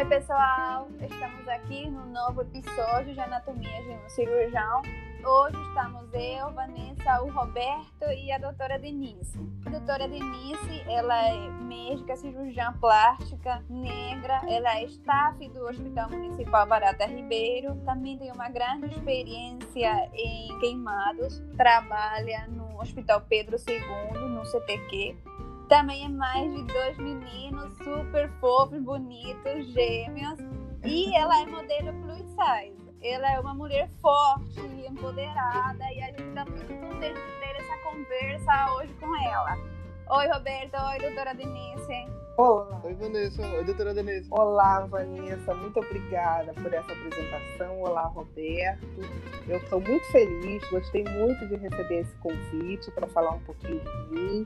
Oi, pessoal! Estamos aqui no novo episódio de Anatomia de um Cirurgião. Hoje estamos eu, Vanessa, o Roberto e a doutora Denise. A doutora Denise, ela é médica cirurgiã plástica negra, ela é staff do Hospital Municipal Barata Ribeiro, também tem uma grande experiência em queimados, trabalha no Hospital Pedro II, no CTQ, também é mais de dois meninos super fofos, bonitos, gêmeos. E ela é modelo plus size. Ela é uma mulher forte, empoderada. E a gente está muito contente de ter essa conversa hoje com ela. Oi, Roberto. Oi, doutora Denise. Olá. Oi, Vanessa. Oi, doutora Denise. Olá, Vanessa. Muito obrigada por essa apresentação. Olá, Roberto. Eu estou muito feliz, gostei muito de receber esse convite para falar um pouquinho de mim.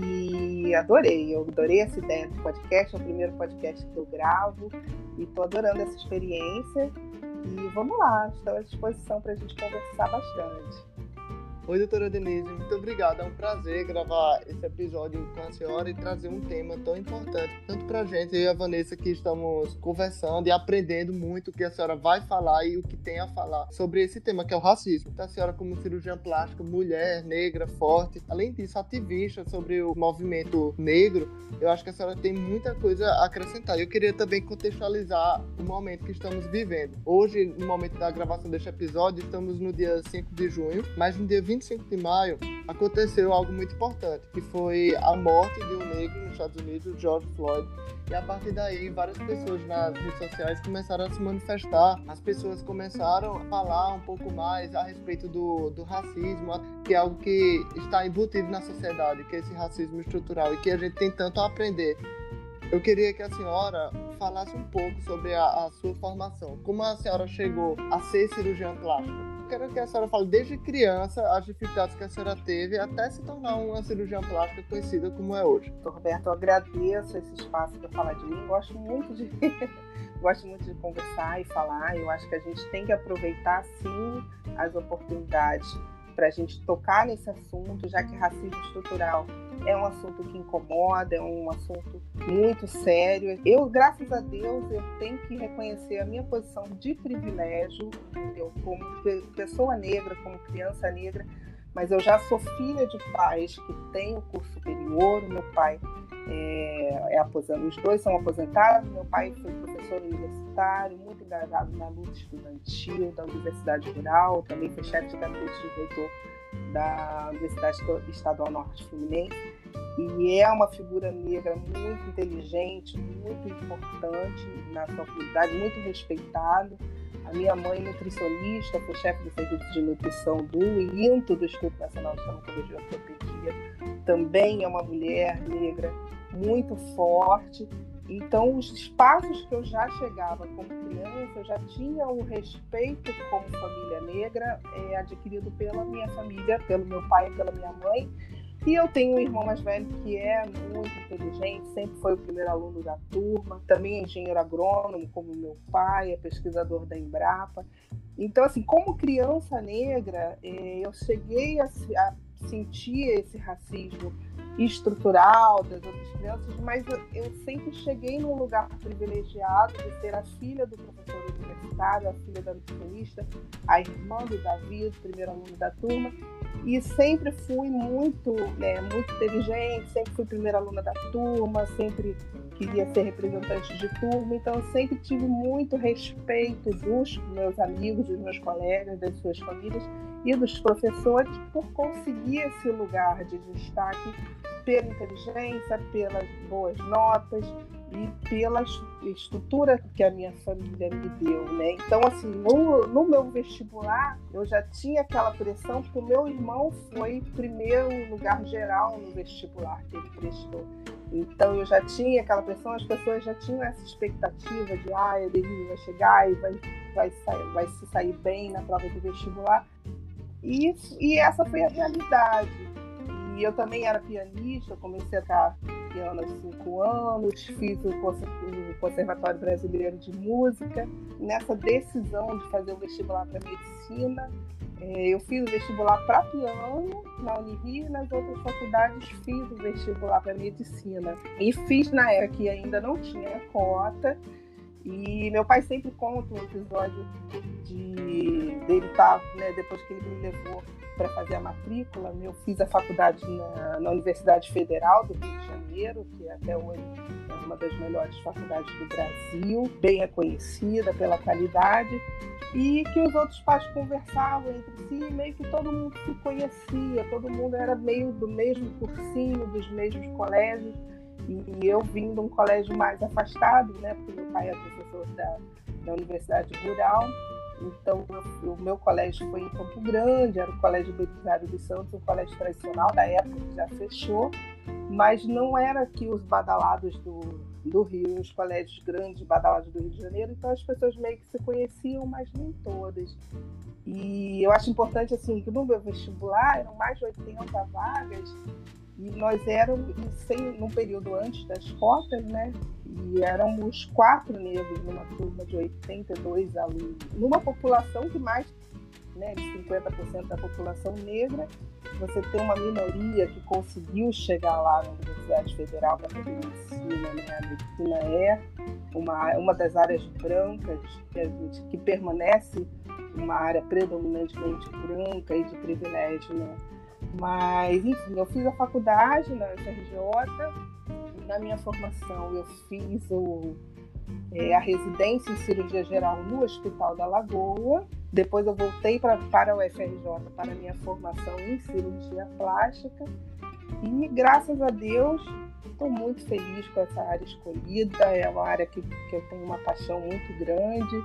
E adorei, eu adorei essa ideia do podcast, é o primeiro podcast que eu gravo e estou adorando essa experiência. E vamos lá, estou à disposição para a gente conversar bastante. Oi, doutora Denise, muito obrigado. É um prazer gravar esse episódio com a senhora e trazer um tema tão importante, tanto para a gente, e a Vanessa, que estamos conversando e aprendendo muito o que a senhora vai falar e o que tem a falar sobre esse tema, que é o racismo. Então, a senhora, como cirurgiã plástica, mulher, negra, forte, além disso, ativista sobre o movimento negro, eu acho que a senhora tem muita coisa a acrescentar. Eu queria também contextualizar o momento que estamos vivendo. Hoje, no momento da gravação deste episódio, estamos no dia 5 de junho, mas no dia 20 25 de maio, aconteceu algo muito importante, que foi a morte de um negro nos Estados Unidos, George Floyd. E a partir daí, várias pessoas nas redes sociais começaram a se manifestar. As pessoas começaram a falar um pouco mais a respeito do, do racismo, que é algo que está embutido na sociedade, que é esse racismo estrutural e que a gente tem tanto a aprender. Eu queria que a senhora falasse um pouco sobre a, a sua formação. Como a senhora chegou a ser cirurgiã plástica? quero que a senhora fale desde criança as dificuldades que a senhora teve até se tornar uma cirurgiã plástica conhecida como é hoje. Doutor Roberto, eu agradeço esse espaço para falar de mim. Gosto muito de gosto muito de conversar e falar. Eu acho que a gente tem que aproveitar sim as oportunidades para a gente tocar nesse assunto, já que racismo estrutural é um assunto que incomoda, é um assunto muito sério. Eu, graças a Deus, eu tenho que reconhecer a minha posição de privilégio, eu como pessoa negra, como criança negra, mas eu já sou filha de pais que têm o curso superior, meu pai é, é aposentado, os dois são aposentados, meu pai foi professor universitário, muito engajado na luta estudantil da Universidade Rural, também foi chefe de gabinete de reitor da Universidade Estadual Norte Fluminense e é uma figura negra muito inteligente, muito importante na sua comunidade, muito respeitado. A minha mãe, nutricionista, foi chefe do serviço de nutrição do INTO, do Instituto Nacional de Estomatologia e Ortopedia. Também é uma mulher negra muito forte então, os espaços que eu já chegava como criança, eu já tinha o respeito como família negra é, adquirido pela minha família, pelo meu pai e pela minha mãe. E eu tenho um irmão mais velho que é muito inteligente, sempre foi o primeiro aluno da turma, também é engenheiro agrônomo, como meu pai, é pesquisador da Embrapa. Então, assim, como criança negra, é, eu cheguei a, a sentir esse racismo estrutural das outras crianças, mas eu, eu, sempre cheguei num lugar privilegiado de ser a filha do professor universitário, a filha da nutricionista, a irmã do Davi, o primeiro aluno da turma, e sempre fui muito, né, muito inteligente, sempre fui primeira aluna da turma, sempre queria ser representante de turma, então sempre tive muito respeito dos meus amigos, dos meus colegas, das suas famílias e dos professores por conseguir esse lugar de destaque pela inteligência, pelas boas notas e pela estrutura que a minha família me deu, né? Então, assim, no, no meu vestibular, eu já tinha aquela pressão, porque o meu irmão foi primeiro lugar geral no vestibular que ele prestou. Então, eu já tinha aquela pressão, as pessoas já tinham essa expectativa de, ah, ele vai chegar e vai, vai, vai se sair bem na prova do vestibular. E, e essa foi a realidade. E eu também era pianista, comecei a tocar piano aos cinco anos, fiz o Conservatório Brasileiro de Música. Nessa decisão de fazer o vestibular para medicina, é, eu fiz o vestibular para piano na Unirio e nas outras faculdades fiz o vestibular para medicina. E fiz na época que ainda não tinha cota E meu pai sempre conta um episódio de dele estar, tá, né, depois que ele me levou para fazer a matrícula, eu fiz a faculdade na, na, Universidade Federal do Rio de Janeiro, que até hoje é uma das melhores faculdades do Brasil, bem reconhecida pela qualidade, e que os outros pais conversavam entre si, meio que todo mundo se conhecia, todo mundo era meio do mesmo cursinho, dos mesmos colégios. E eu vim de um colégio mais afastado, né, porque meu pai é professor da, da Universidade Rural, então eu, o meu colégio foi em Campo Grande, era o Colégio Belisário dos Santos, um colégio tradicional da época que já fechou, mas não era aqui os badalados do, do Rio, os colégios grandes badalados do Rio de Janeiro, então as pessoas meio que se conheciam, mas nem todas. E eu acho importante assim que no meu vestibular eram mais de 80 vagas e nós éramos, sem, num período antes das cotas, né? E éramos quatro negros numa turma de 82 alunos, numa população que mais né, de 50% da população negra, você tem uma minoria que conseguiu chegar lá na Universidade Federal para fazer medicina, né? A medicina é uma, uma das áreas brancas que, a gente, que permanece uma área predominantemente branca e de privilégio, né? Mas, enfim, eu fiz a faculdade na UFRJ. Na minha formação, eu fiz o, é, a residência em cirurgia geral no Hospital da Lagoa. Depois, eu voltei pra, para a UFRJ para a minha formação em cirurgia plástica. E, graças a Deus, estou muito feliz com essa área escolhida. É uma área que, que eu tenho uma paixão muito grande.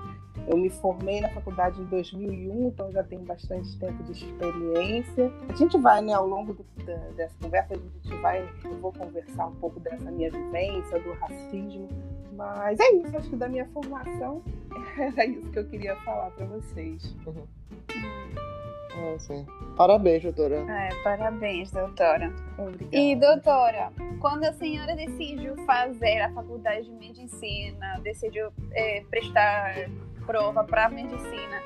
Eu me formei na faculdade em 2001, então já tenho bastante tempo de experiência. A gente vai, né, ao longo do, da, dessa conversa, a gente vai, eu vou conversar um pouco dessa minha vivência, do racismo, mas é isso, acho que da minha formação era isso que eu queria falar para vocês. Uhum. Ah, sim. Parabéns, doutora. É, parabéns, doutora. Obrigada. E, doutora, quando a senhora decidiu fazer a faculdade de medicina, decidiu é, prestar prova para medicina,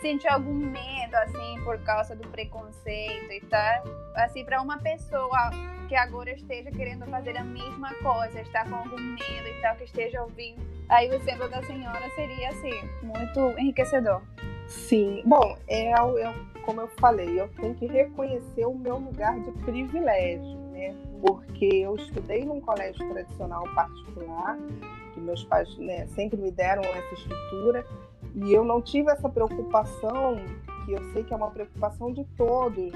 sentiu algum medo assim por causa do preconceito e tal? Assim, para uma pessoa que agora esteja querendo fazer a mesma coisa, está com algum medo e tal, que esteja ouvindo, aí o exemplo da senhora seria assim, muito enriquecedor. Sim, bom, é, é como eu falei, eu tenho que reconhecer o meu lugar de privilégio, né? Porque eu estudei num colégio tradicional particular que meus pais né, sempre me deram essa estrutura. E eu não tive essa preocupação que eu sei que é uma preocupação de todos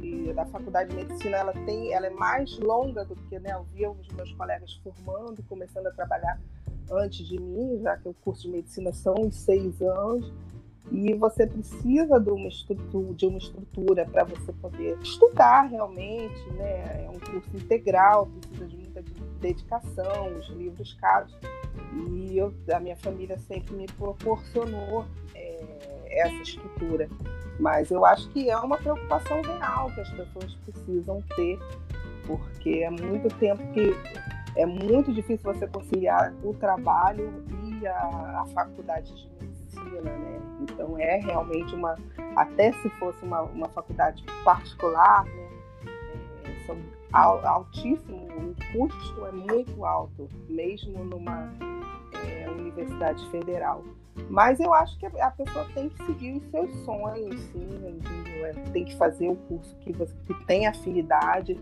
de, da faculdade de medicina. Ela tem ela é mais longa do que né, eu via os meus colegas formando começando a trabalhar antes de mim já que o curso de medicina são uns seis anos. E você precisa de uma estrutura, de uma estrutura para você poder estudar realmente, né? É um curso integral, precisa de muita dedicação, os livros caros. E eu, a minha família sempre me proporcionou é, essa estrutura. Mas eu acho que é uma preocupação real que as pessoas precisam ter, porque é muito tempo que é muito difícil você conciliar o trabalho e a, a faculdade de medicina, né? Então é realmente uma, até se fosse uma, uma faculdade particular, né? É, são altíssimo, o custo é muito alto, mesmo numa é, universidade federal. Mas eu acho que a pessoa tem que seguir os seus sonhos, sim, é, tem que fazer o curso que, você, que tem afinidade.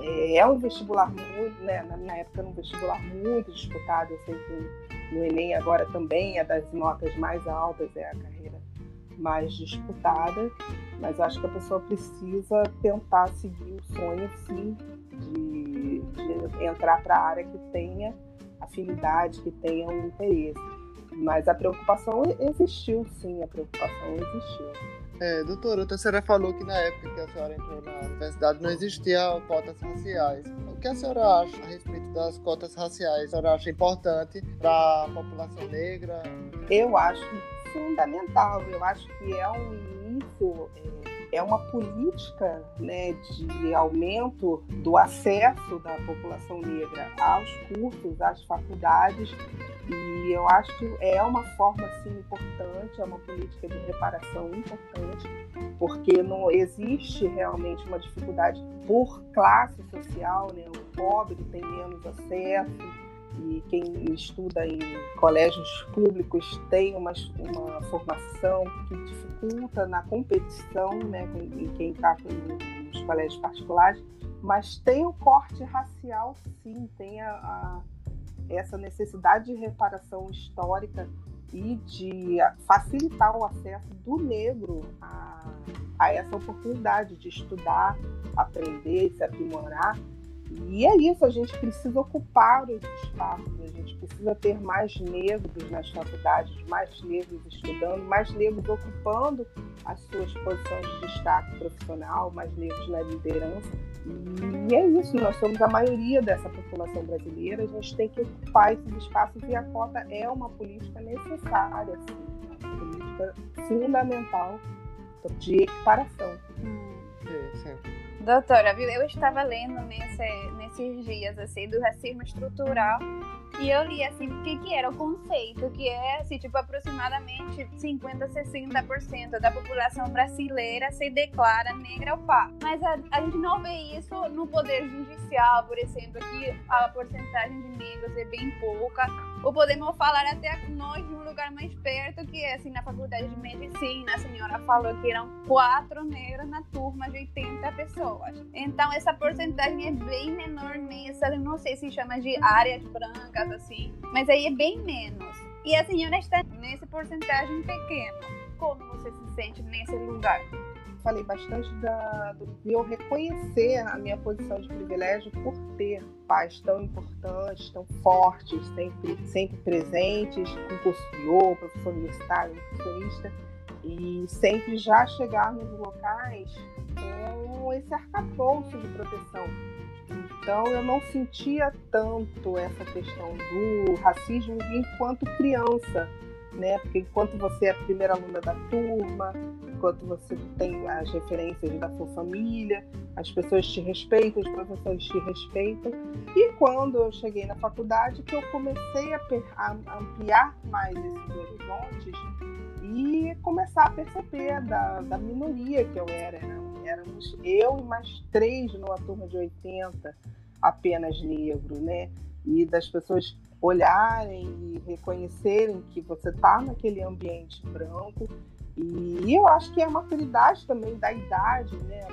É, é um vestibular muito, né? Na minha época era um vestibular muito disputado, eu sei que no Enem agora também é das notas mais altas, é a carreira mais disputada, mas acho que a pessoa precisa tentar seguir o sonho, sim, de, de entrar para a área que tenha afinidade, que tenha um interesse. Mas a preocupação existiu, sim, a preocupação existiu. É, doutora, a senhora falou que na época que a senhora entrou na universidade não existia cotas raciais. O que a senhora acha a respeito das cotas raciais? A senhora acha importante para a população negra? Eu acho fundamental. Eu acho que é um início. É é uma política né, de aumento do acesso da população negra aos cursos, às faculdades, e eu acho que é uma forma assim, importante, é uma política de reparação importante, porque não existe realmente uma dificuldade por classe social, né? o pobre tem menos acesso, e quem estuda em colégios públicos tem uma, uma formação que dificulta na competição, né, em quem está nos colégios particulares, mas tem o corte racial, sim, tem a, a, essa necessidade de reparação histórica e de facilitar o acesso do negro a, a essa oportunidade de estudar, aprender, se aprimorar e é isso, a gente precisa ocupar os espaços, a gente precisa ter mais negros nas faculdades, mais negros estudando, mais negros ocupando as suas posições de destaque profissional, mais negros na liderança. E é isso, nós somos a maioria dessa população brasileira, a gente tem que ocupar esses espaços e a cota é uma política necessária, assim, uma política fundamental de equiparação. Hum. Sim, sim. Doutora, viu? Eu estava lendo nesse, nesses dias, assim, do racismo estrutural e eu li, assim, o que, que era o conceito, que é, assim, tipo, aproximadamente 50, 60% da população brasileira se declara negra ou pá. Mas a, a gente não vê isso no poder judicial, por exemplo, que a porcentagem de negros é bem pouca. Ou podemos falar até nós de um lugar mais perto, que é, assim, na faculdade de medicina, a senhora falou que eram quatro negros na turma de 80 pessoas. Então, essa porcentagem é bem menor nessa, eu não sei se chama de áreas brancas, assim, mas aí é bem menos. E a senhora está nesse porcentagem pequeno. Como você se sente nesse lugar? Falei bastante da, do, de eu reconhecer a minha posição de privilégio por ter pais tão importantes, tão fortes, sempre, sempre presentes, concurso superior, professor universitário, nutricionista, e sempre já chegar nos locais com esse arcabouço de proteção então eu não sentia tanto essa questão do racismo enquanto criança, né? Porque enquanto você é a primeira aluna da turma, enquanto você tem as referências da sua família, as pessoas te respeitam, os professores te respeitam. E quando eu cheguei na faculdade, que eu comecei a, a ampliar mais esses horizontes e começar a perceber da, da minoria que eu era. Né? Éramos eu e mais três numa turma de 80 apenas negro, né? E das pessoas olharem e reconhecerem que você está naquele ambiente branco. E eu acho que é a maturidade também da idade, né?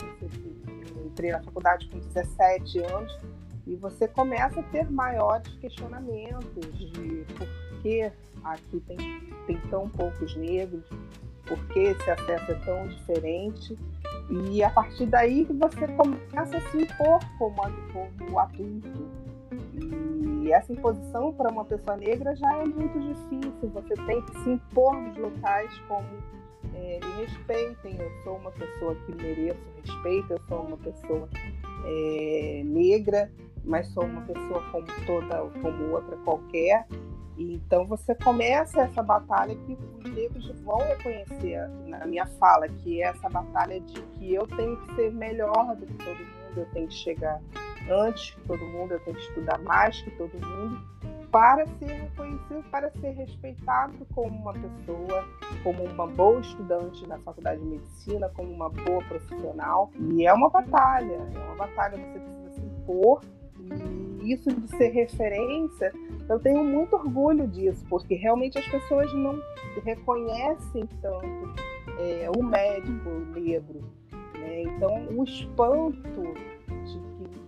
Eu entrei na faculdade com 17 anos e você começa a ter maiores questionamentos de por que aqui tem, tem tão poucos negros, por que esse acesso é tão diferente. E a partir daí você começa a se impor como, como adulto. E essa imposição para uma pessoa negra já é muito difícil. Você tem que se impor nos locais como é, me respeitem, eu sou uma pessoa que mereço respeito, eu sou uma pessoa é, negra, mas sou uma pessoa como toda, como outra qualquer. Então você começa essa batalha que os negros vão reconhecer na minha fala, que é essa batalha de que eu tenho que ser melhor do que todo mundo, eu tenho que chegar antes que todo mundo, eu tenho que estudar mais que todo mundo, para ser reconhecido, para ser respeitado como uma pessoa, como uma boa estudante na faculdade de medicina, como uma boa profissional. E é uma batalha, é uma batalha, você precisa se impor e isso de ser referência, eu tenho muito orgulho disso, porque realmente as pessoas não reconhecem tanto é, o médico negro. Né? Então, o espanto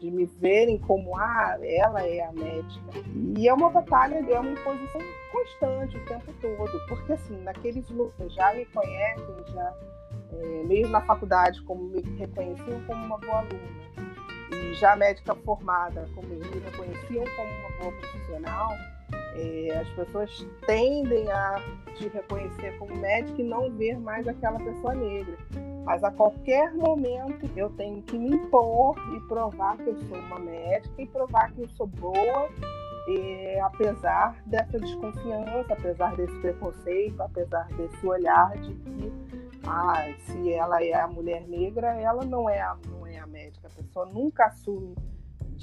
de, me verem como ah, ela é a médica. E é uma batalha, é uma imposição constante o tempo todo, porque assim, naqueles lugares já me conhecem, já, é, mesmo na faculdade, como me reconheciam como uma boa aluna e já médica formada, como me reconheciam como uma boa profissional, é, as pessoas tendem a te reconhecer como médica e não ver mais aquela pessoa negra. Mas a qualquer momento eu tenho que me impor e provar que eu sou uma médica e provar que eu sou boa, e, apesar dessa desconfiança, apesar desse preconceito, apesar desse olhar de que ah, se ela é a mulher negra, ela não é a, não é a médica. A pessoa nunca assume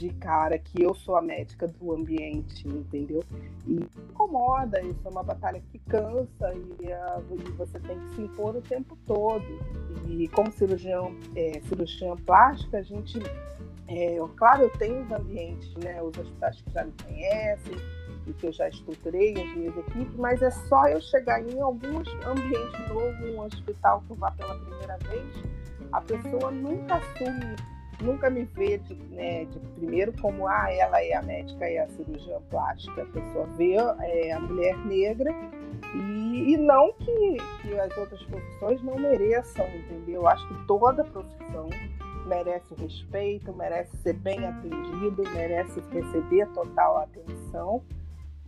de cara que eu sou a médica do ambiente, entendeu? E incomoda, isso é uma batalha que cansa e, e você tem que se impor o tempo todo. E como cirurgião, é, cirurgiã plástica, a gente, é, claro, eu tenho os ambientes, né? Os hospitais que já me conhecem, e que eu já estruturei as minhas equipes, mas é só eu chegar em alguns ambientes novos, um hospital que eu vá pela primeira vez, a pessoa nunca assume, nunca me vê de, né, de primeiro como ah, ela é a médica, é a cirurgiã plástica. A pessoa vê é, a mulher negra e, e não que, que as outras profissões não mereçam, entendeu? Eu acho que toda profissão merece respeito, merece ser bem atendido, merece receber total atenção.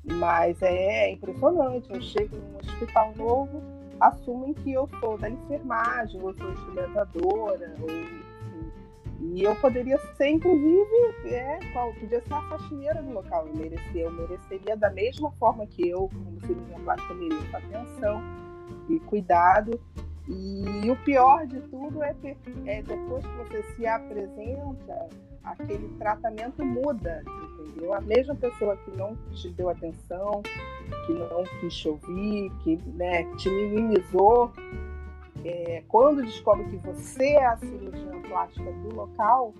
Mas é impressionante, eu chego num hospital novo, assumem que eu sou da enfermagem, ou sou instrumentadora, ou e eu poderia ser, inclusive, é, podia ser a faxineira do local. Eu merecia, eu mereceria da mesma forma que eu, como cirurgião plástica, mereço atenção e cuidado. E o pior de tudo é, que, é depois que você se apresenta, aquele tratamento muda, entendeu? A mesma pessoa que não te deu atenção, que não quis ouvir, que né, te minimizou, é, quando descobre que você é a cirurgiã plástica do local,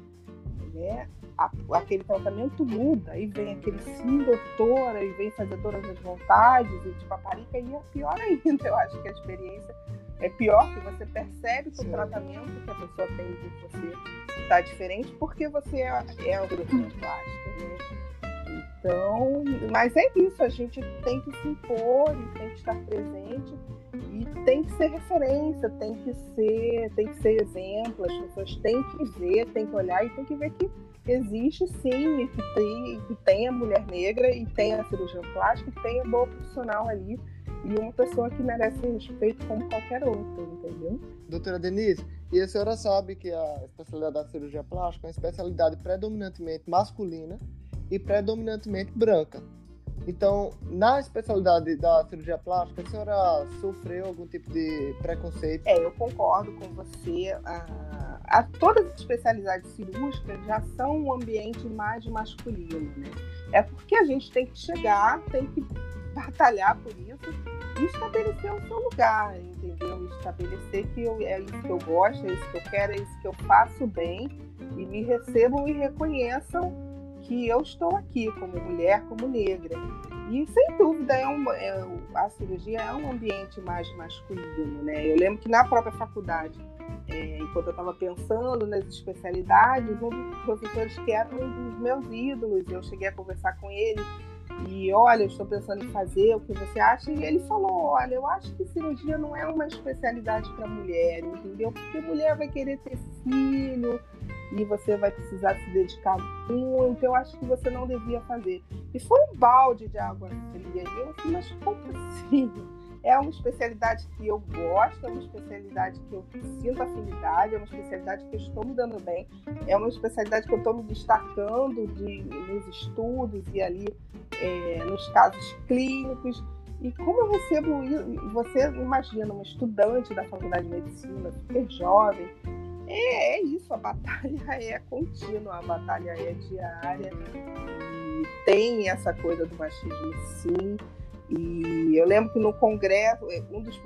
né, a, aquele tratamento muda, e vem aquele sim, doutora, e vem fazer todas as vontades, e de paparica, e é pior ainda, eu acho que a experiência é pior, que você percebe que o tratamento que a pessoa tem de você está diferente, porque você é, é a cirurgiã plástica, né? Então, mas é isso, a gente tem que se impor e tem que estar presente e tem que ser referência, tem que ser, tem que ser exemplo, as pessoas têm que ver, têm que olhar e tem que ver que existe sim, que tem, que tem a mulher negra e tem a cirurgia plástica, e tem a boa profissional ali e uma pessoa que merece respeito como qualquer outra, entendeu? Doutora Denise, e a senhora sabe que a especialidade da cirurgia plástica é uma especialidade predominantemente masculina e predominantemente branca. Então, na especialidade da cirurgia plástica, a senhora sofreu algum tipo de preconceito? É, eu concordo com você. A, a, todas as especialidades cirúrgicas já são um ambiente mais masculino, né? É porque a gente tem que chegar, tem que batalhar por isso e estabelecer o seu lugar, entendeu? Estabelecer que eu, é isso que eu gosto, é isso que eu quero, é isso que eu faço bem e me recebam e reconheçam que eu estou aqui como mulher, como negra. E sem dúvida é um, é, a cirurgia é um ambiente mais masculino, né? Eu lembro que na própria faculdade, é, enquanto eu estava pensando nas especialidades, um dos professores que era um dos meus ídolos, eu cheguei a conversar com ele e olha, eu estou pensando em fazer, o que você acha? E ele falou, olha, eu acho que cirurgia não é uma especialidade para mulher, entendeu? Porque mulher vai querer ter filho, e você vai precisar se dedicar muito, eu acho que você não devia fazer. E foi um balde de água fria. E eu assim, mas como assim? É uma especialidade que eu gosto, é uma especialidade que eu sinto afinidade, é uma especialidade que eu estou me dando bem, é uma especialidade que eu estou me destacando de, nos estudos e ali é, nos casos clínicos. E como eu recebo você imagina, uma estudante da faculdade de medicina, super jovem, é, é isso, a batalha é contínua, a batalha é diária. E tem essa coisa do machismo, sim. E eu lembro que no congresso, é, um dos,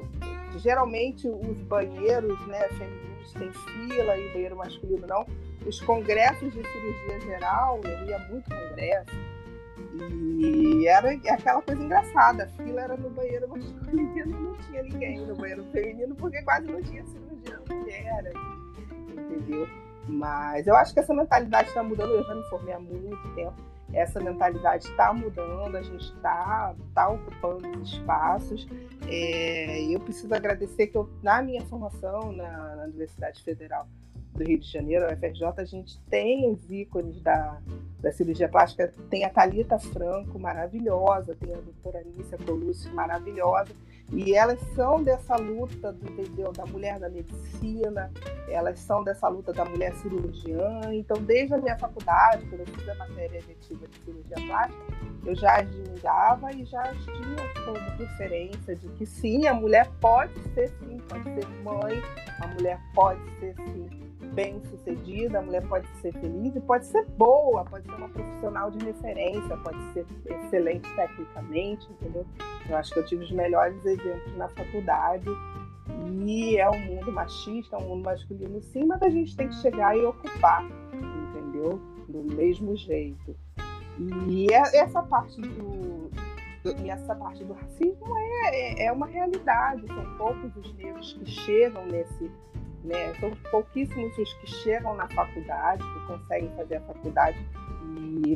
geralmente os banheiros né, femininos têm fila e o banheiro masculino não. Os congressos de cirurgia geral, eu ia muito congresso, e era aquela coisa engraçada, a fila era no banheiro masculino, não tinha ninguém no banheiro feminino, porque quase não tinha cirurgia mulher entendeu? Mas eu acho que essa mentalidade está mudando, eu já me formei há muito tempo. Essa mentalidade está mudando, a gente está tá ocupando os espaços. É, eu preciso agradecer que eu, na minha formação na, na Universidade Federal do Rio de Janeiro, a UFRJ, a gente tem os ícones da, da cirurgia plástica. Tem a Talita Franco, maravilhosa, tem a doutora Anícia Colucci, maravilhosa. E elas são dessa luta, entendeu? Da mulher da medicina, elas são dessa luta da mulher cirurgiã. Então, desde a minha faculdade, quando eu fiz a matéria efetiva de cirurgia plástica, eu já admirava e já tinha como referência de que sim, a mulher pode ser sim, pode ser mãe, a mulher pode ser sim bem sucedida, a mulher pode ser feliz e pode ser boa, pode ser uma profissional de referência, pode ser excelente tecnicamente, entendeu? Eu acho que eu tive os melhores exemplos na faculdade e é um mundo machista, é um mundo masculino sim, mas a gente tem que chegar e ocupar, entendeu? Do mesmo jeito. E é essa parte do, E essa parte do racismo é, é, é uma realidade. São poucos os negros que chegam nesse. Né, são pouquíssimos os que chegam na faculdade, que conseguem fazer a faculdade.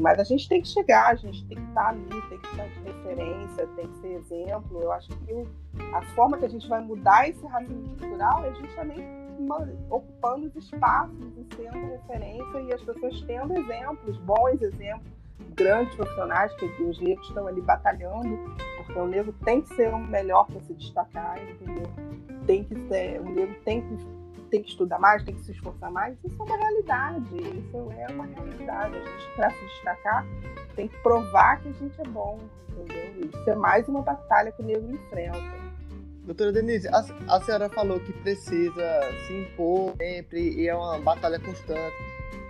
Mas a gente tem que chegar, a gente tem que estar ali, tem que estar de referência, tem que ser exemplo. Eu acho que a forma que a gente vai mudar esse racismo estrutural é justamente ocupando os espaços e sendo referência e as pessoas tendo exemplos, bons exemplos grandes profissionais, que os negros estão ali batalhando, porque o negro tem que ser o melhor para se destacar, entendeu? Tem que ser, o negro tem que, tem que estudar mais, tem que se esforçar mais. Isso é uma realidade, isso é uma realidade. A gente, para se destacar, tem que provar que a gente é bom, entendeu? Isso é mais uma batalha que o negro enfrenta. Doutora Denise, a, a senhora falou que precisa se impor sempre e é uma batalha constante.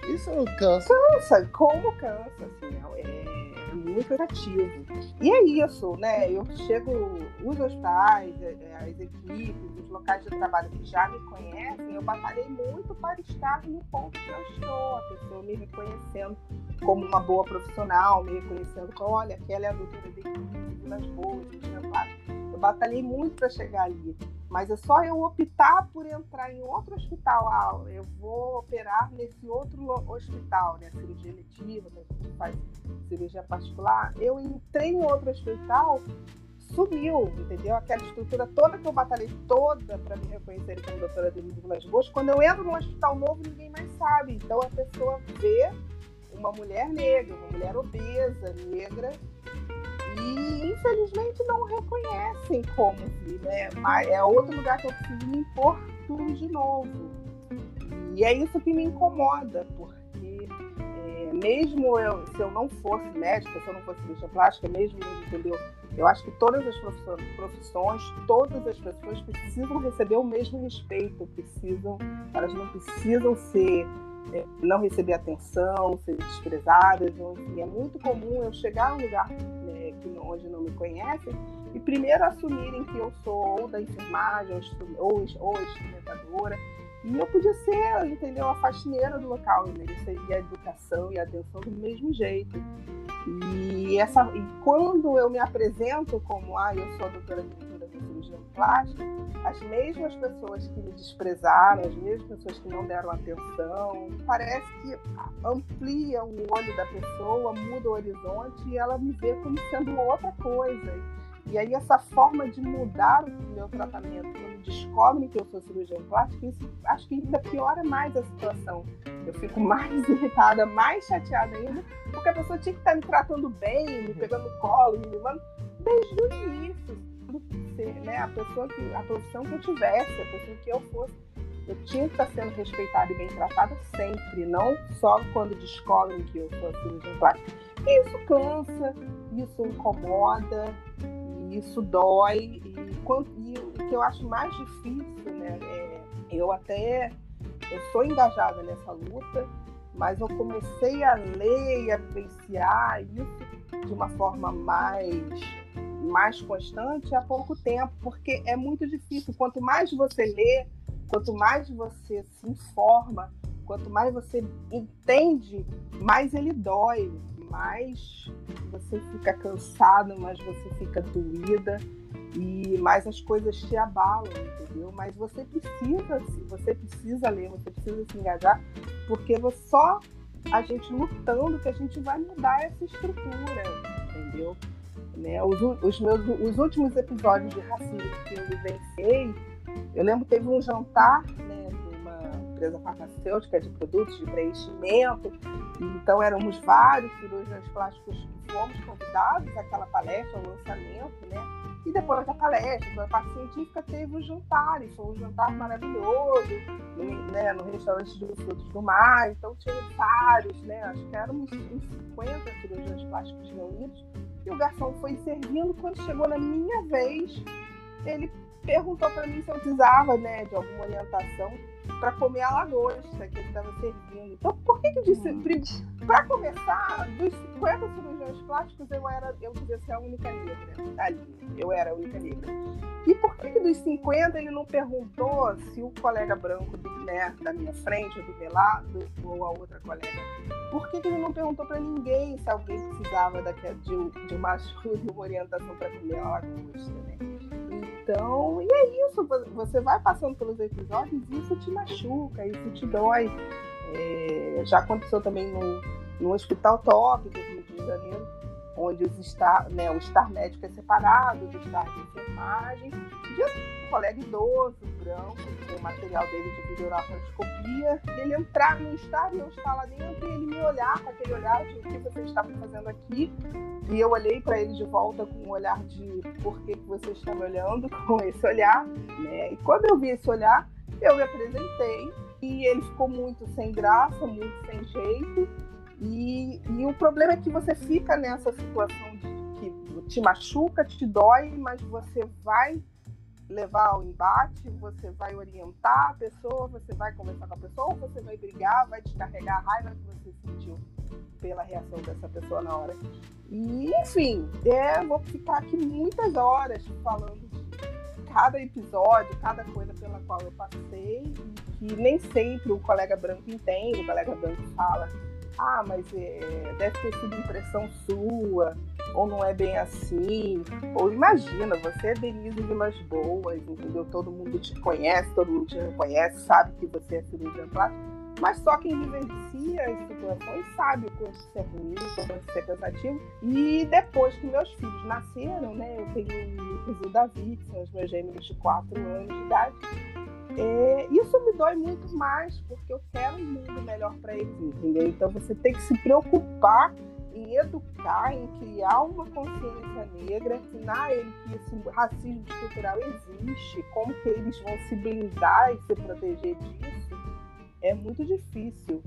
Isso cansa? Cansa, como cansa, assim, é, muito cansativo. E é isso, né? Eu chego, os hospitais, é, é, as equipes, os locais de trabalho que já me conhecem, eu batalhei muito para estar no ponto que eu estou, a pessoa me reconhecendo como uma boa profissional, me reconhecendo como, olha, aquela é a doutora de nas boas, exemplares. Batalhei muito para chegar ali. Mas é só eu optar por entrar em outro hospital. Ah, eu vou operar nesse outro hospital, né? Cirurgia eletiva, gente faz cirurgia particular. Eu entrei em outro hospital, sumiu, entendeu? Aquela estrutura toda que eu batalhei toda para me reconhecer como doutora Denise Vilas Boas. Quando eu entro num hospital novo, ninguém mais sabe. Então a pessoa vê uma mulher negra, uma mulher obesa, negra, e infelizmente não reconhecem como se, né? É outro lugar que eu preciso me impor tudo de novo. E é isso que me incomoda, porque é, mesmo eu, se eu não fosse médica, se eu não fosse cirurgia plástica, mesmo, entendeu? Eu acho que todas as profissões, todas as pessoas precisam receber o mesmo respeito, precisam, elas não precisam ser não receber atenção, ser desprezadas. Enfim, é muito comum eu chegar a um lugar né, que, onde não me conhecem e primeiro assumirem que eu sou ou da enfermagem ou, ou, instrumentadora. E eu podia ser, entendeu, a faxineira do local, né? e a educação e a atenção do mesmo jeito. E, essa, e quando eu me apresento como, ah, eu sou a doutora plástica, as mesmas pessoas que me desprezaram, as mesmas pessoas que não deram atenção, parece que amplia o olho da pessoa, muda o horizonte e ela me vê como sendo outra coisa. E aí essa forma de mudar o meu tratamento, quando descobrem que eu sou cirurgião plástico, isso acho que ainda piora mais a situação. Eu fico mais irritada, mais chateada ainda, porque a pessoa tinha que estar me tratando bem, me pegando colo, me mimando, desde o início ser né, a pessoa que a profissão que eu tivesse, a pessoa que eu fosse. Eu tinha que estar sendo respeitada e bem tratada sempre, não só quando descobrem que eu sou cirurgiã plástica. Isso cansa, isso incomoda, isso dói. E, e, o que eu acho mais difícil, né, é, eu até eu sou engajada nessa luta, mas eu comecei a ler e a vivenciar isso de uma forma mais mais constante há pouco tempo, porque é muito difícil. Quanto mais você lê, quanto mais você se informa, quanto mais você entende, mais ele dói, mais você fica cansado, mais você fica doída e mais as coisas te abalam, entendeu? Mas você precisa, você precisa ler, você precisa se engajar, porque só a gente lutando que a gente vai mudar essa estrutura, entendeu? Né? Os, os, meus, os últimos episódios de racismo que eu vivenciei, eu lembro que teve um jantar né, de uma empresa farmacêutica de produtos de preenchimento, então éramos vários cirurgiões plásticos que fomos convidados àquela palestra, ao lançamento, né? E depois da palestra, a parte científica teve jantar, e foi um jantar maravilhoso, no, né, no restaurante dos Frutos do Mar, então tinha vários, né? Acho que éramos uns 50 cirurgiões plásticos reunidos e o garçom foi servindo. Quando chegou na minha vez, ele perguntou para mim se eu precisava, né, de alguma orientação para comer a lagosta que ele estava servindo. Então, por que que disse? Uhum. Para começar, dos 50 cirurgiões plásticos, eu era, eu devia ser a única negra ali. Eu era a única negra. E por que, que dos 50 ele não perguntou se o colega branco né, da minha frente, ou do meu lado, ou a outra colega, por que, que ele não perguntou para ninguém se alguém precisava daquela, de, de uma ajuda, uma orientação para comer a lagosta, né? Então, e é isso, você vai passando pelos episódios e isso te machuca, isso te dói. É, já aconteceu também no, no Hospital Top do Rio de Janeiro, onde os estar, né, o estar médico é separado do estar de enfermagem, de um colega idoso, tem o material dele de videolaparoscopia, ele entrar no estar e eu estar lá dentro e ele me olhar com aquele olhar de o que você está fazendo aqui. E eu olhei para ele de volta com um olhar de por que você está me olhando com esse olhar, né? E quando eu vi esse olhar, eu me apresentei e ele ficou muito sem graça, muito sem jeito. E, e o problema é que você fica nessa situação de que te machuca, te dói, mas você vai levar ao embate, você vai orientar a pessoa, você vai conversar com a pessoa, você vai brigar, vai descarregar a raiva que você sentiu pela reação dessa pessoa na hora. E, enfim, é, vou ficar aqui muitas horas falando de cada episódio, cada coisa pela qual eu passei, e que nem sempre o colega branco entende, o colega branco fala ah, mas é, deve ter sido impressão sua, ou não é bem assim. Ou imagina, você é Denise Vilas Boas, entendeu? Todo mundo te conhece, todo mundo te reconhece, sabe que você é cirurgião plástico. Mas só quem vivencia as situações sabe o quanto isso é ruim, o quanto isso é cansativo. E depois que meus filhos nasceram, né? Eu tenho o Davi, que são os meus gêmeos de 4 anos de idade é, isso me dói muito mais, porque eu quero um mundo melhor para eles, entendeu? Então você tem que se preocupar em educar, em criar uma consciência negra, ensinar ele que esse racismo estrutural existe, como que eles vão se blindar e se proteger disso, é muito difícil,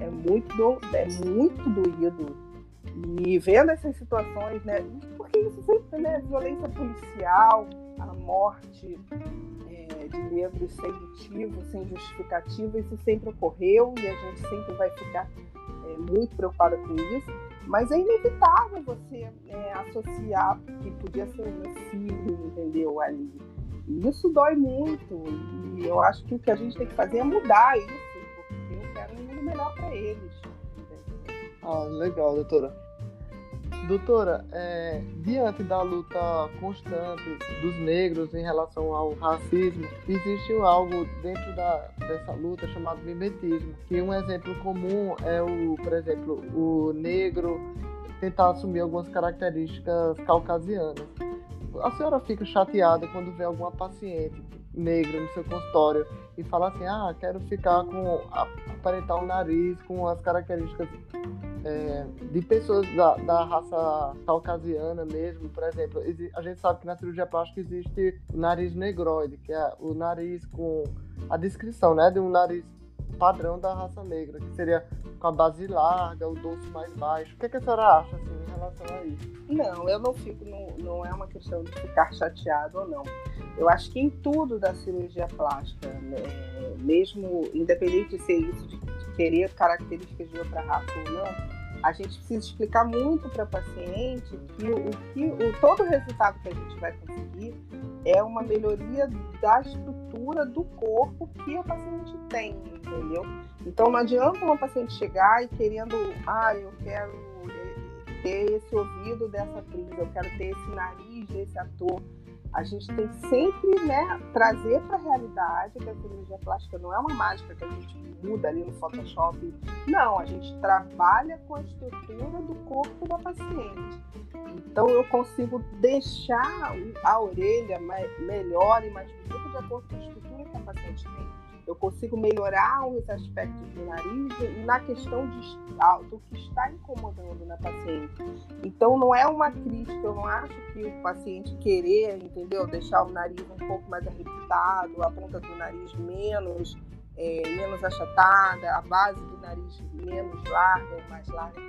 é muito, do, é muito doído. E vendo essas situações, né? Porque isso sempre, né? Violência policial, a morte, de negros sem motivo, sem justificativa, isso sempre ocorreu e a gente sempre vai ficar é, muito preocupada com isso, mas é inevitável você é, associar que podia ser um filho, entendeu, ali. E isso dói muito e eu acho que o que a gente tem que fazer é mudar isso, porque eu quero um mundo melhor para eles. Ah, legal, doutora. Doutora, é, diante da luta constante dos negros em relação ao racismo, existe algo dentro da, dessa luta chamado mimetismo, que um exemplo comum é o, por exemplo, o negro tentar assumir algumas características caucasianas. A senhora fica chateada quando vê alguma paciente negra no seu consultório e fala assim, ah, quero ficar com aparentar o nariz com as características é, de pessoas da, da, raça caucasiana mesmo, por exemplo, a gente sabe que na cirurgia plástica existe o nariz negroide, que é o nariz com a descrição, né, de um nariz padrão da raça negra, que seria com a base larga, o dorso mais baixo. O que, é que a senhora acha assim, relação a isso? Não, eu não fico, não, não é uma questão de ficar chateado ou não. Eu acho que em tudo da cirurgia plástica, né, mesmo independente de ser isso, de querer características de outra raça ou não, a gente precisa explicar muito para o paciente que o que o, todo o resultado que a gente vai conseguir é uma melhoria da estrutura do corpo que a paciente tem, entendeu? Então não adianta uma paciente chegar e querendo, ah, eu quero ter esse ouvido dessa atriz, eu quero ter esse nariz desse ator a gente tem sempre né, trazer para a realidade que a cirurgia plástica não é uma mágica que a gente muda ali no Photoshop. Não, a gente trabalha com a estrutura do corpo da paciente. Então eu consigo deixar a orelha mais, melhor e mais bonita de acordo com a estrutura que a paciente tem eu consigo melhorar os aspectos do nariz na questão de, do que está incomodando na paciente. Então, não é uma crítica, eu não acho que o paciente querer, entendeu, deixar o nariz um pouco mais arrebitado, a ponta do nariz menos, é, menos achatada, a base do nariz menos larga mais larga.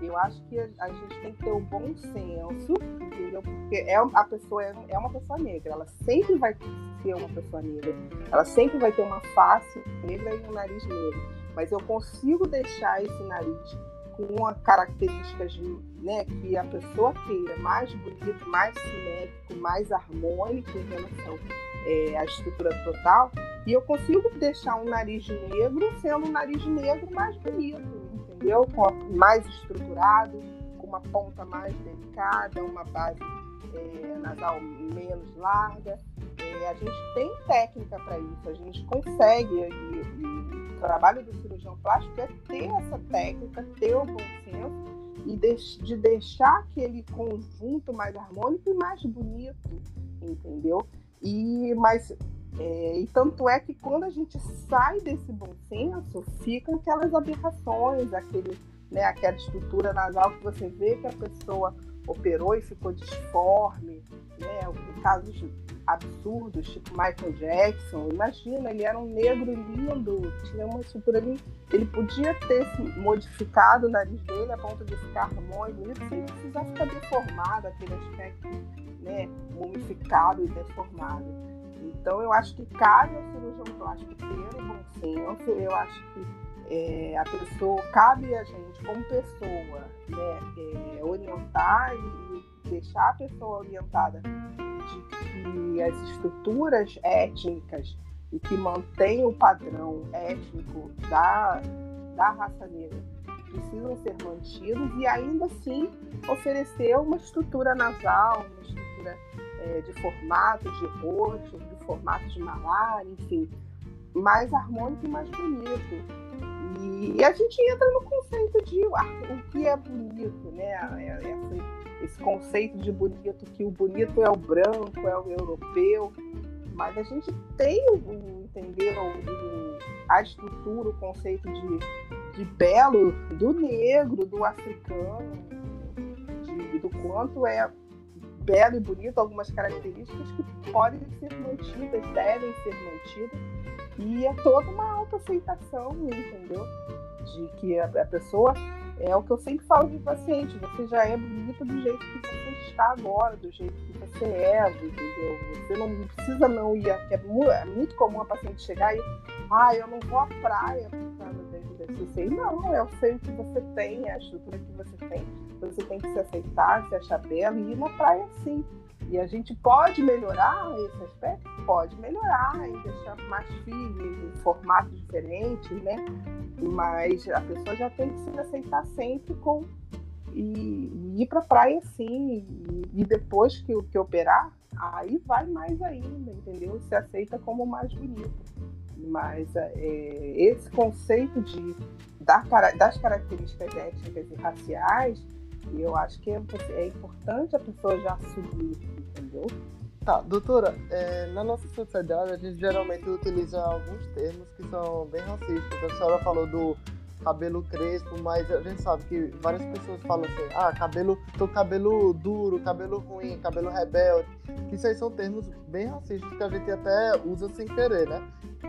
Eu acho que a, gente tem que ter o um bom senso, entendeu? Porque é, a pessoa é, é uma pessoa negra, ela sempre vai ser uma pessoa negra, ela sempre vai ter uma face negra e um nariz negro. Mas eu consigo deixar esse nariz com características né, que a pessoa queira, mais bonito, mais simétrico, mais harmônico em relação é, à estrutura total, e eu consigo deixar um nariz negro sendo um nariz negro mais bonito, entendeu? Mais estruturado, com uma ponta mais delicada, uma base é, nasal menos larga. É, a gente tem técnica para isso, a gente consegue. E, e, o trabalho do cirurgião plástico é ter essa técnica, ter o bom senso e de, de deixar aquele conjunto mais harmônico e mais bonito, entendeu? E mas é, e tanto é que quando a gente sai desse bom senso, ficam aquelas aberrações, aquele, né, aquela estrutura nasal que você vê que a pessoa operou e ficou disforme, né, casos absurdos, tipo Michael Jackson. Imagina, ele era um negro lindo, tinha uma estrutura ali. Ele podia ter modificado o nariz dele a ponto de ficar harmônico, sem precisar ficar deformado, aquele aspecto né, mumificado e deformado. Então, eu acho que cabe ao cirurgião plástico ter bom senso, eu acho que é, a pessoa, cabe a gente, como pessoa, né, é, orientar e deixar a pessoa orientada de que as estruturas étnicas e que mantêm o padrão étnico da, da raça negra precisam ser mantidos e ainda assim oferecer uma estrutura nasal, uma estrutura é, de formato de rosto, de formato de malar, enfim, mais harmônico e mais bonito. E, a gente entra no conceito de o que é bonito, né? É, esse, esse conceito de bonito, que o bonito é o branco, é o europeu, mas a gente tem, entendeu, a estrutura, o conceito de, de belo do negro, do africano, de, do quanto é belo e bonito, algumas características que podem ser mantidas, devem ser mantidas, e é toda uma autoaceitação, entendeu? De que a, a pessoa é o que eu sempre falo de paciente, você já é bonita do jeito que você está agora, do jeito que você é, entendeu? Você não precisa não ir, é, é muito comum a paciente chegar e, ah, eu não vou à praia desse seio. Não, é o seio que você tem, a estrutura que você tem. Você tem que se aceitar, se achar bela e ir na praia sim. E a gente pode melhorar esse aspecto? Pode melhorar e deixar mais firme, em formatos diferentes, né? Mas a pessoa já tem que se aceitar sempre com e, e ir para praia sim. E, e, depois que, que operar, aí vai mais ainda, entendeu? Se aceita como mais bonito. Mas é, esse conceito de, das características étnicas e raciais eu acho que é, é importante a pessoa já assumir, entendeu? Tá, doutora, é, na nossa sociedade a gente geralmente utiliza alguns termos que são bem racistas. A senhora falou do cabelo crespo, mas a gente sabe que várias pessoas falam assim, ah, cabelo, tô cabelo duro, cabelo ruim, cabelo rebelde, que isso aí são termos bem racistas que a gente até usa sem querer, né?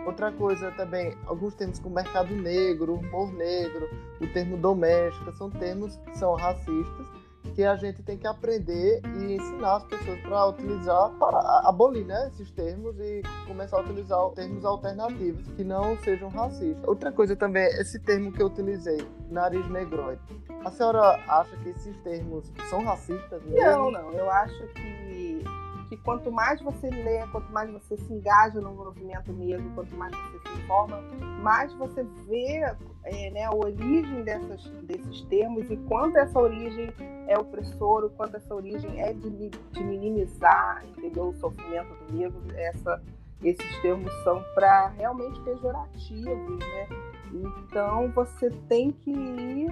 Outra coisa também, alguns termos como mercado negro, humor negro, o termo doméstica, são termos que são racistas que a gente tem que aprender e ensinar as pessoas para utilizar, para abolir né, esses termos e começar a utilizar termos alternativos que não sejam racistas. Outra coisa também, esse termo que eu utilizei, nariz negroide. A senhora acha que esses termos são racistas mesmo? Não, não. Eu acho que que quanto mais você lê, quanto mais você se engaja no movimento negro, quanto mais você se informa, mais você vê é, né, a origem dessas, desses termos e quanto essa origem é opressora, o quanto essa origem é de, de minimizar entendeu, o sofrimento do negro. Essa, esses termos são para realmente pejorativos, né? Então você tem que ir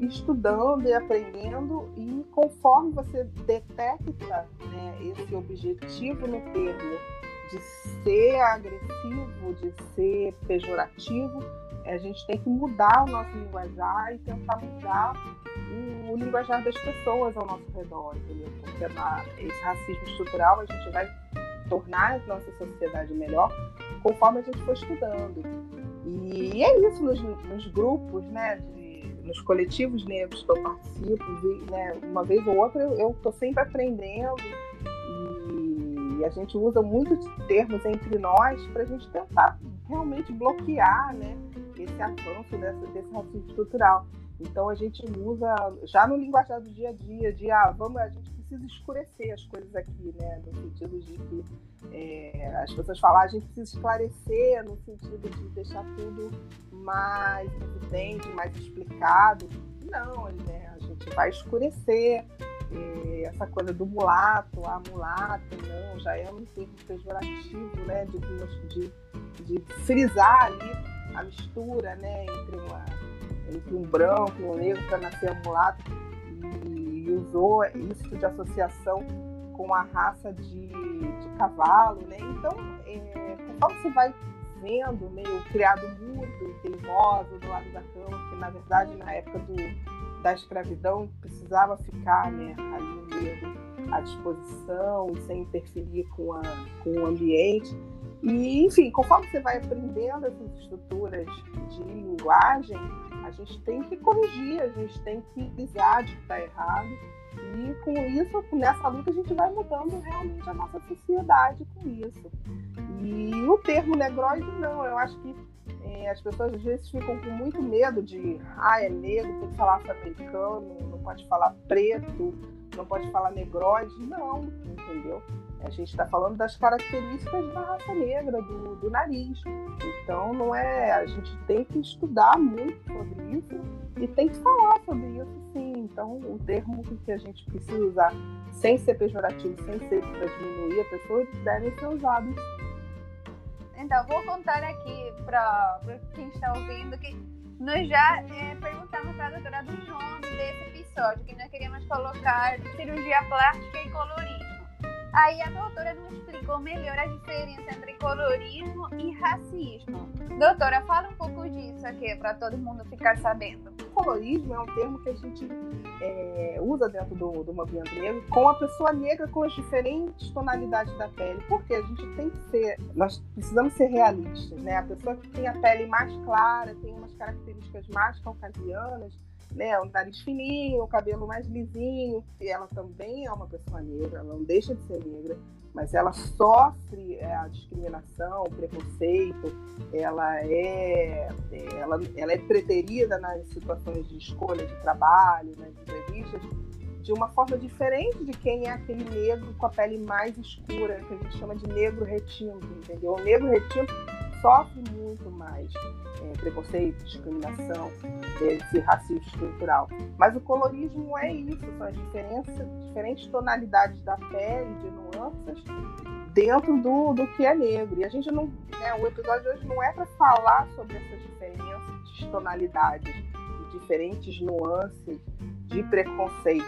estudando e aprendendo e conforme você detecta né, esse objetivo no termo de ser agressivo, de ser pejorativo, a gente tem que mudar o nosso linguajar e tentar mudar o, linguajar das pessoas ao nosso redor, entendeu? Porque esse racismo estrutural a gente vai tornar a nossa sociedade melhor conforme a gente for estudando. E é isso nos, nos grupos, né? De, nos coletivos negros que eu participo, né, uma vez ou outra eu estou sempre aprendendo e a gente usa muitos termos entre nós para a gente tentar realmente bloquear né, esse avanço dessa, desse racismo estrutural. Então a gente usa já no linguajar do dia a dia, de ah, vamos, a gente precisa escurecer as coisas aqui, né? No sentido de que é, as pessoas falam, ah, a gente precisa esclarecer, no sentido de deixar tudo mais evidente, mais explicado. Não, né? a gente vai escurecer. É, essa coisa do mulato, a mulata, não, já é um termo pejorativo, né? De, de, de frisar ali a mistura, né? Entre uma entre um branco e um negro para nascer um mulato e, e, usou isso de associação com a raça de, de cavalo, né? Então, é, conforme você vai vendo meio criado mudo, teimoso do lado da cama, que na verdade na época do, da escravidão precisava ficar né, ali o negro à disposição, sem interferir com, a, com o ambiente. E, enfim, conforme você vai aprendendo essas estruturas de linguagem, a gente tem que corrigir, a gente tem que dizer de que está errado. E com isso, nessa luta, a gente vai mudando realmente a nossa sociedade com isso. E o termo negroide, não, eu acho que é, as pessoas às vezes ficam com muito medo de, ah, é negro, tem que falar afro-americano, não pode falar preto, não pode falar negroide. Não, entendeu? A gente está falando das características da raça negra, do, do, nariz. Então, não é. A gente tem que estudar muito sobre isso e tem que falar sobre isso, sim. Então, o termo que a gente precisa usar, sem ser pejorativo, sem ser para diminuir a pessoa, devem ser usados. Então, vou contar aqui para quem está ouvindo que nós já é, perguntamos para a doutora do nome desse episódio, que nós queríamos colocar cirurgia plástica e colorismo. Aí a doutora nos explicou melhor a diferença entre colorismo e racismo. Doutora, fala um pouco disso aqui para todo mundo ficar sabendo. Colorismo é um termo que a gente é, usa dentro do, do movimento negro com a pessoa negra com as diferentes tonalidades da pele. Porque a gente tem que ser, nós precisamos ser realistas, né? A pessoa que tem a pele mais clara, tem umas características mais caucasianas, né, o nariz fininho, o cabelo mais lisinho. E ela também é uma pessoa negra, ela não deixa de ser negra, mas ela sofre é, a discriminação, o preconceito, ela é, é, ela, ela é preterida nas situações de escolha de trabalho, nas entrevistas, de uma forma diferente de quem é aquele negro com a pele mais escura, que a gente chama de negro retinto, entendeu? O negro retinto sofre muito mais é, preconceito, discriminação, esse racismo estrutural. Mas o colorismo é isso, são as diferenças, diferentes tonalidades da pele, de nuances, dentro do, do que é negro. E a gente não. Né, o episódio de hoje não é para falar sobre essas diferenças de tonalidades, de diferentes nuances de preconceito.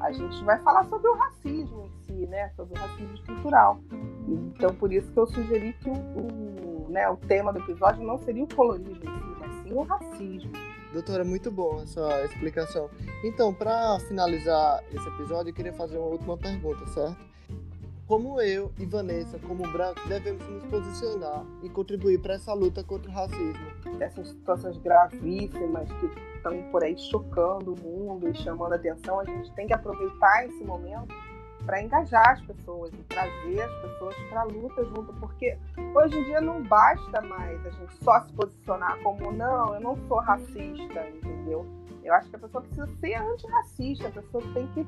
A gente vai falar sobre o racismo em si, né? Sobre o racismo estrutural. Então, por isso que eu sugeri que o, o né, o tema do episódio não seria o colorismo mas sim o racismo. Doutora, muito bom essa explicação. Então, para finalizar esse episódio, eu queria fazer uma última pergunta, certo? Como eu e Vanessa, como branco, devemos nos posicionar e contribuir para essa luta contra o racismo? Essas situações gravíssimas que estão por aí chocando o mundo e chamando a atenção, a gente tem que aproveitar esse momento para engajar as pessoas e trazer as pessoas para a luta junto, porque hoje em dia não basta mais a gente só se posicionar como não, eu não sou racista, entendeu? Eu acho que a pessoa precisa ser antirracista, a pessoa tem que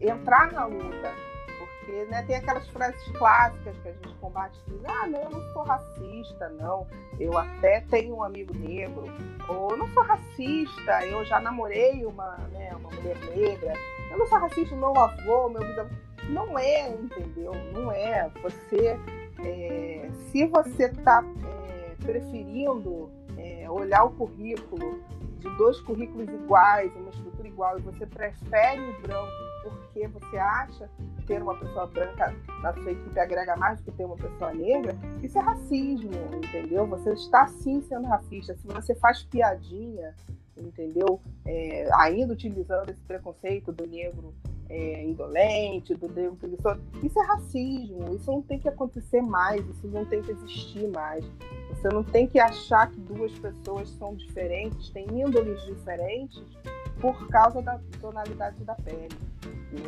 entrar na luta, porque né, tem aquelas frases clássicas que a gente combate, diz, ah, não, eu não sou racista, não, eu até tenho um amigo negro, ou eu não sou racista, eu já namorei uma, né, uma mulher negra, eu não sou racista, meu avô, meu bisavô. Não é, entendeu? Não é. Você, é, se você está é, preferindo é, olhar o currículo de dois currículos iguais, uma estrutura igual, e você prefere o branco porque você acha ter uma pessoa branca na sua equipe agrega mais do que ter uma pessoa negra, isso é racismo, entendeu? Você está sim sendo racista. Se você faz piadinha entendeu? É, ainda utilizando esse preconceito do negro é, indolente, do negro preguiçoso. Isso é racismo, isso não tem que acontecer mais, isso não tem que existir mais. Você não tem que achar que duas pessoas são diferentes, têm índoles diferentes por causa da tonalidade da pele.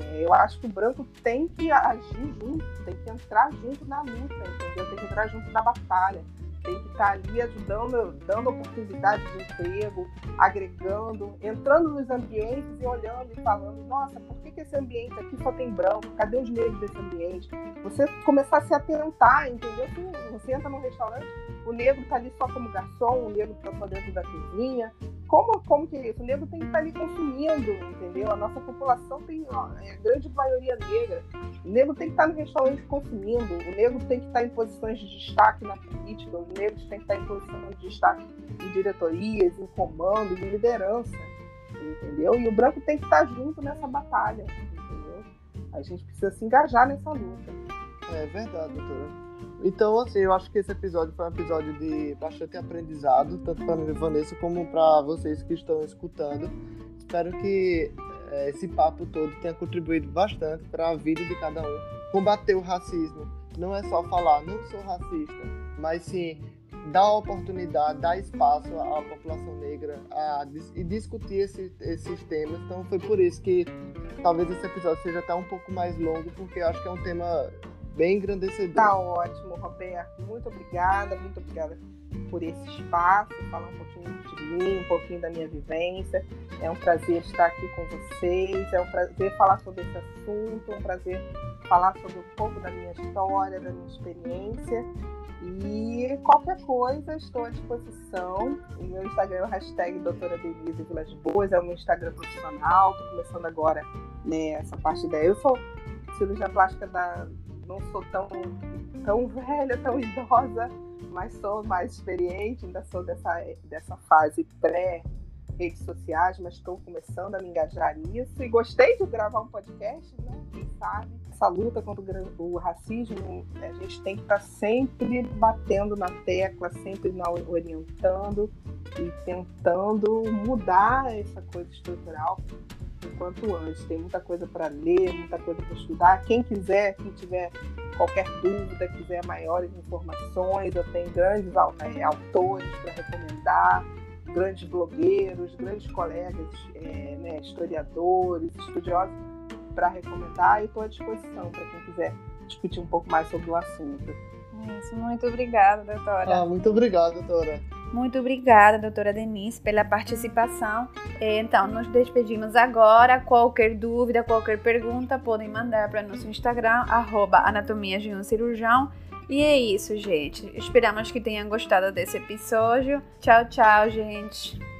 É, eu acho que o branco tem que agir junto, tem que entrar junto na luta, entendeu? Tem que entrar junto na batalha tem que estar ali ajudando, dando oportunidade de emprego, agregando, entrando nos ambientes e olhando e falando, nossa, por que, que esse ambiente aqui só tem branco? Cadê os negros desse ambiente? Você começar a se atentar, entendeu? Você entra num restaurante, o negro está ali só como garçom, o negro está só dentro da cozinha. Como, como que é isso? O negro tem que estar tá ali consumindo, entendeu? A nossa população tem ó, é a grande maioria negra. O negro tem que estar tá no restaurante consumindo, o negro tem que estar tá em posições de destaque na política, os negros têm que estar em posições de destaque em diretorias, em comando, em liderança, entendeu? E o branco tem que estar junto nessa batalha, entendeu? A gente precisa se engajar nessa luta. É verdade, doutora. Então, assim, eu acho que esse episódio foi um episódio de bastante aprendizado, tanto para mim e Vanessa, como para vocês que estão escutando. Espero que é, esse papo todo tenha contribuído bastante para a vida de cada um. Combater o racismo não é só falar, não sou racista, mas sim dar oportunidade, dar espaço à população negra a, e discutir esse, esses temas. Então, foi por isso que talvez esse episódio seja até um pouco mais longo, porque eu acho que é um tema bem engrandecedor. Tá ótimo, Roberto. Muito obrigada, muito obrigada por esse espaço, falar um pouquinho de mim, um pouquinho da minha vivência. É um prazer estar aqui com vocês, é um prazer falar sobre esse assunto, é um prazer falar sobre um pouco da minha história, da minha experiência. E qualquer coisa, estou à disposição. O meu Instagram é o hashtag doutora Denise Vilas Boas, é o meu Instagram profissional. Estou começando agora né, essa parte da. Eu sou cirurgia plástica da, não sou tão, tão velha, tão idosa, mas sou mais experiente, ainda sou dessa, dessa fase pré redes sociais, mas estou começando a me engajar nisso e gostei de gravar um podcast, né? Quem sabe? Essa luta contra o racismo, a gente tem que estar sempre batendo na tecla, sempre orientando e tentando mudar essa coisa estrutural quanto antes. Tem muita coisa para ler, muita coisa para estudar. Quem quiser, quem tiver qualquer dúvida, quiser maiores informações, eu tenho grandes é, autores para recomendar, grandes blogueiros, grandes colegas, é, né, historiadores, estudiosos para recomendar e estou à disposição para quem quiser discutir um pouco mais sobre o assunto. Isso, muito obrigada, doutora. Ah, muito obrigada, doutora. Muito obrigada, doutora Denise, pela participação. É, então, nos despedimos agora. Qualquer dúvida, qualquer pergunta, podem mandar para nosso Instagram, arroba anatomia de um cirurgião. E é isso, gente. Esperamos que tenham gostado desse episódio. Tchau, tchau, gente.